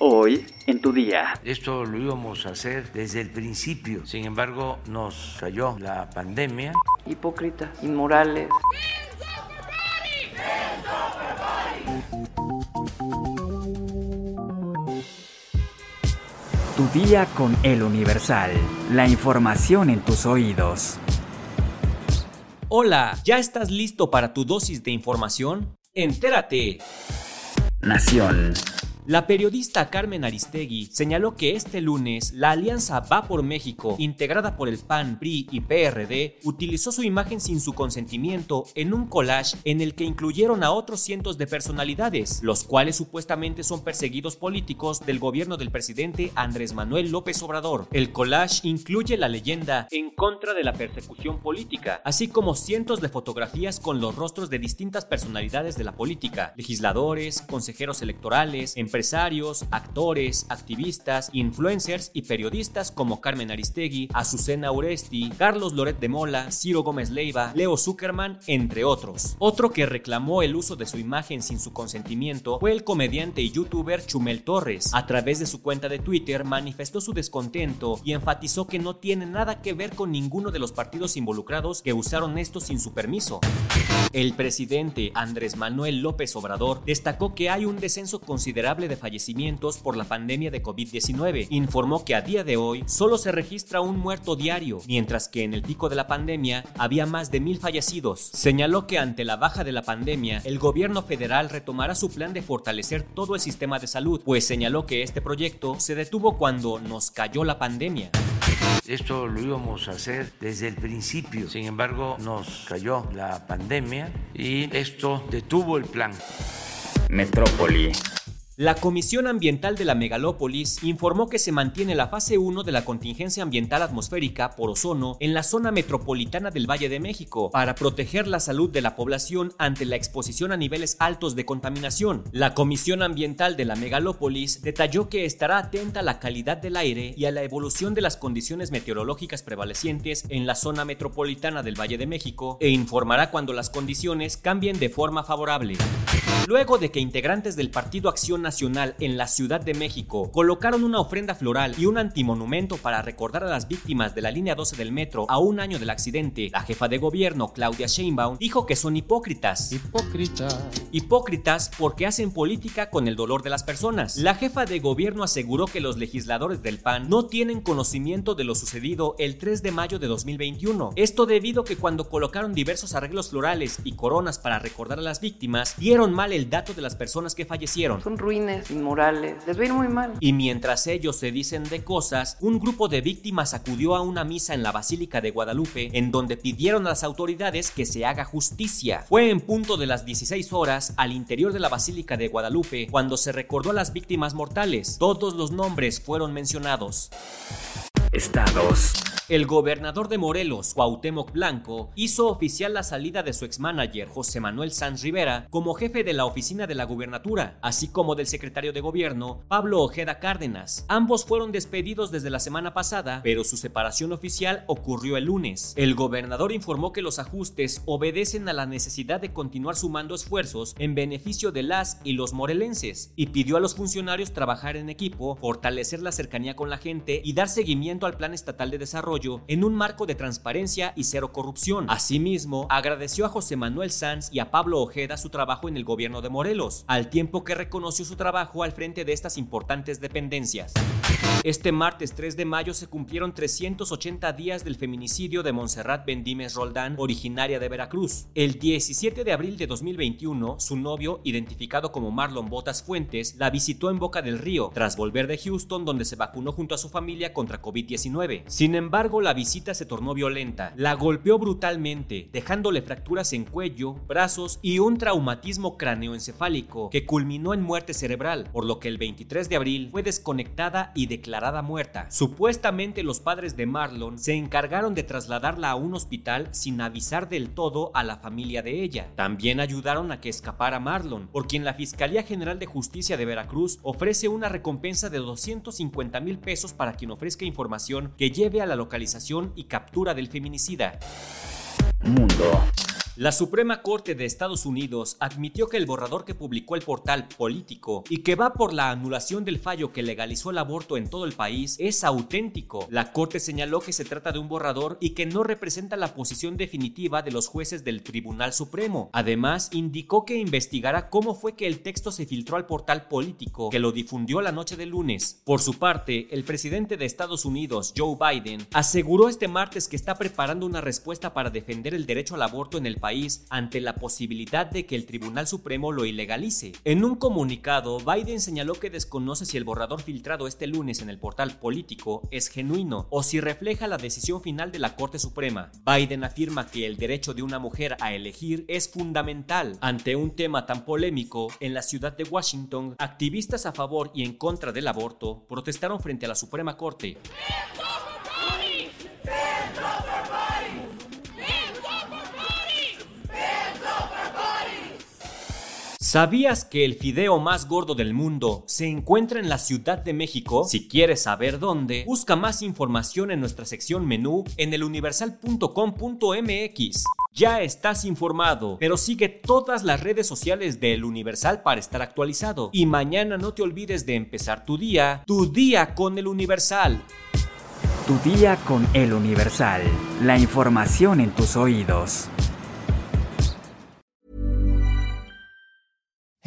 Hoy en tu día. Esto lo íbamos a hacer desde el principio. Sin embargo, nos cayó la pandemia. Hipócritas, inmorales. Tu día con el Universal. La información en tus oídos. Hola, ¿ya estás listo para tu dosis de información? Entérate. Nación. La periodista Carmen Aristegui señaló que este lunes la alianza Va por México, integrada por el PAN, PRI y PRD, utilizó su imagen sin su consentimiento en un collage en el que incluyeron a otros cientos de personalidades, los cuales supuestamente son perseguidos políticos del gobierno del presidente Andrés Manuel López Obrador. El collage incluye la leyenda en contra de la persecución política, así como cientos de fotografías con los rostros de distintas personalidades de la política, legisladores, consejeros electorales, empresarios, empresarios, actores, activistas, influencers y periodistas como Carmen Aristegui, Azucena Uresti, Carlos Loret de Mola, Ciro Gómez Leiva, Leo Zuckerman, entre otros. Otro que reclamó el uso de su imagen sin su consentimiento fue el comediante y youtuber Chumel Torres. A través de su cuenta de Twitter manifestó su descontento y enfatizó que no tiene nada que ver con ninguno de los partidos involucrados que usaron esto sin su permiso. El presidente Andrés Manuel López Obrador destacó que hay un descenso considerable de fallecimientos por la pandemia de COVID-19. Informó que a día de hoy solo se registra un muerto diario, mientras que en el pico de la pandemia había más de mil fallecidos. Señaló que ante la baja de la pandemia, el gobierno federal retomará su plan de fortalecer todo el sistema de salud, pues señaló que este proyecto se detuvo cuando nos cayó la pandemia. Esto lo íbamos a hacer desde el principio, sin embargo nos cayó la pandemia y esto detuvo el plan. Metrópoli. La Comisión Ambiental de la Megalópolis informó que se mantiene la fase 1 de la contingencia ambiental atmosférica por ozono en la zona metropolitana del Valle de México para proteger la salud de la población ante la exposición a niveles altos de contaminación. La Comisión Ambiental de la Megalópolis detalló que estará atenta a la calidad del aire y a la evolución de las condiciones meteorológicas prevalecientes en la zona metropolitana del Valle de México e informará cuando las condiciones cambien de forma favorable. Luego de que integrantes del Partido Acción Nacional en la Ciudad de México colocaron una ofrenda floral y un antimonumento para recordar a las víctimas de la línea 12 del metro a un año del accidente, la jefa de gobierno Claudia Sheinbaum dijo que son hipócritas. Hipócritas. Hipócritas porque hacen política con el dolor de las personas. La jefa de gobierno aseguró que los legisladores del PAN no tienen conocimiento de lo sucedido el 3 de mayo de 2021. Esto debido a que cuando colocaron diversos arreglos florales y coronas para recordar a las víctimas, dieron mal el dato de las personas que fallecieron. Son inmorales. Les va a ir muy mal. Y mientras ellos se dicen de cosas, un grupo de víctimas acudió a una misa en la Basílica de Guadalupe en donde pidieron a las autoridades que se haga justicia. Fue en punto de las 16 horas al interior de la Basílica de Guadalupe cuando se recordó a las víctimas mortales. Todos los nombres fueron mencionados. Estados. El gobernador de Morelos, Cuauhtémoc Blanco, hizo oficial la salida de su ex-manager José Manuel Sanz Rivera como jefe de la oficina de la gubernatura, así como del secretario de gobierno, Pablo Ojeda Cárdenas. Ambos fueron despedidos desde la semana pasada, pero su separación oficial ocurrió el lunes. El gobernador informó que los ajustes obedecen a la necesidad de continuar sumando esfuerzos en beneficio de las y los morelenses, y pidió a los funcionarios trabajar en equipo, fortalecer la cercanía con la gente y dar seguimiento al Plan Estatal de Desarrollo en un marco de transparencia y cero corrupción. Asimismo, agradeció a José Manuel Sanz y a Pablo Ojeda su trabajo en el gobierno de Morelos, al tiempo que reconoció su trabajo al frente de estas importantes dependencias. Este martes 3 de mayo se cumplieron 380 días del feminicidio de Montserrat Bendímez Roldán, originaria de Veracruz. El 17 de abril de 2021, su novio, identificado como Marlon Botas Fuentes, la visitó en Boca del Río, tras volver de Houston donde se vacunó junto a su familia contra COVID-19. Sin embargo, la visita se tornó violenta. La golpeó brutalmente, dejándole fracturas en cuello, brazos y un traumatismo cráneoencefálico que culminó en muerte cerebral, por lo que el 23 de abril fue desconectada y declarada muerta. Supuestamente los padres de Marlon se encargaron de trasladarla a un hospital sin avisar del todo a la familia de ella. También ayudaron a que escapara Marlon, por quien la Fiscalía General de Justicia de Veracruz ofrece una recompensa de 250 mil pesos para quien ofrezca información que lleve a la y captura del feminicida. Mundo. La Suprema Corte de Estados Unidos admitió que el borrador que publicó el portal Político y que va por la anulación del fallo que legalizó el aborto en todo el país es auténtico. La Corte señaló que se trata de un borrador y que no representa la posición definitiva de los jueces del Tribunal Supremo. Además, indicó que investigará cómo fue que el texto se filtró al portal Político, que lo difundió la noche del lunes. Por su parte, el presidente de Estados Unidos, Joe Biden, aseguró este martes que está preparando una respuesta para defender el derecho al aborto en el país ante la posibilidad de que el Tribunal Supremo lo ilegalice. En un comunicado, Biden señaló que desconoce si el borrador filtrado este lunes en el portal político es genuino o si refleja la decisión final de la Corte Suprema. Biden afirma que el derecho de una mujer a elegir es fundamental. Ante un tema tan polémico, en la ciudad de Washington, activistas a favor y en contra del aborto protestaron frente a la Suprema Corte. ¿Sabías que el fideo más gordo del mundo se encuentra en la Ciudad de México? Si quieres saber dónde, busca más información en nuestra sección menú en eluniversal.com.mx. Ya estás informado, pero sigue todas las redes sociales de El Universal para estar actualizado. Y mañana no te olvides de empezar tu día, tu día con El Universal. Tu día con El Universal. La información en tus oídos.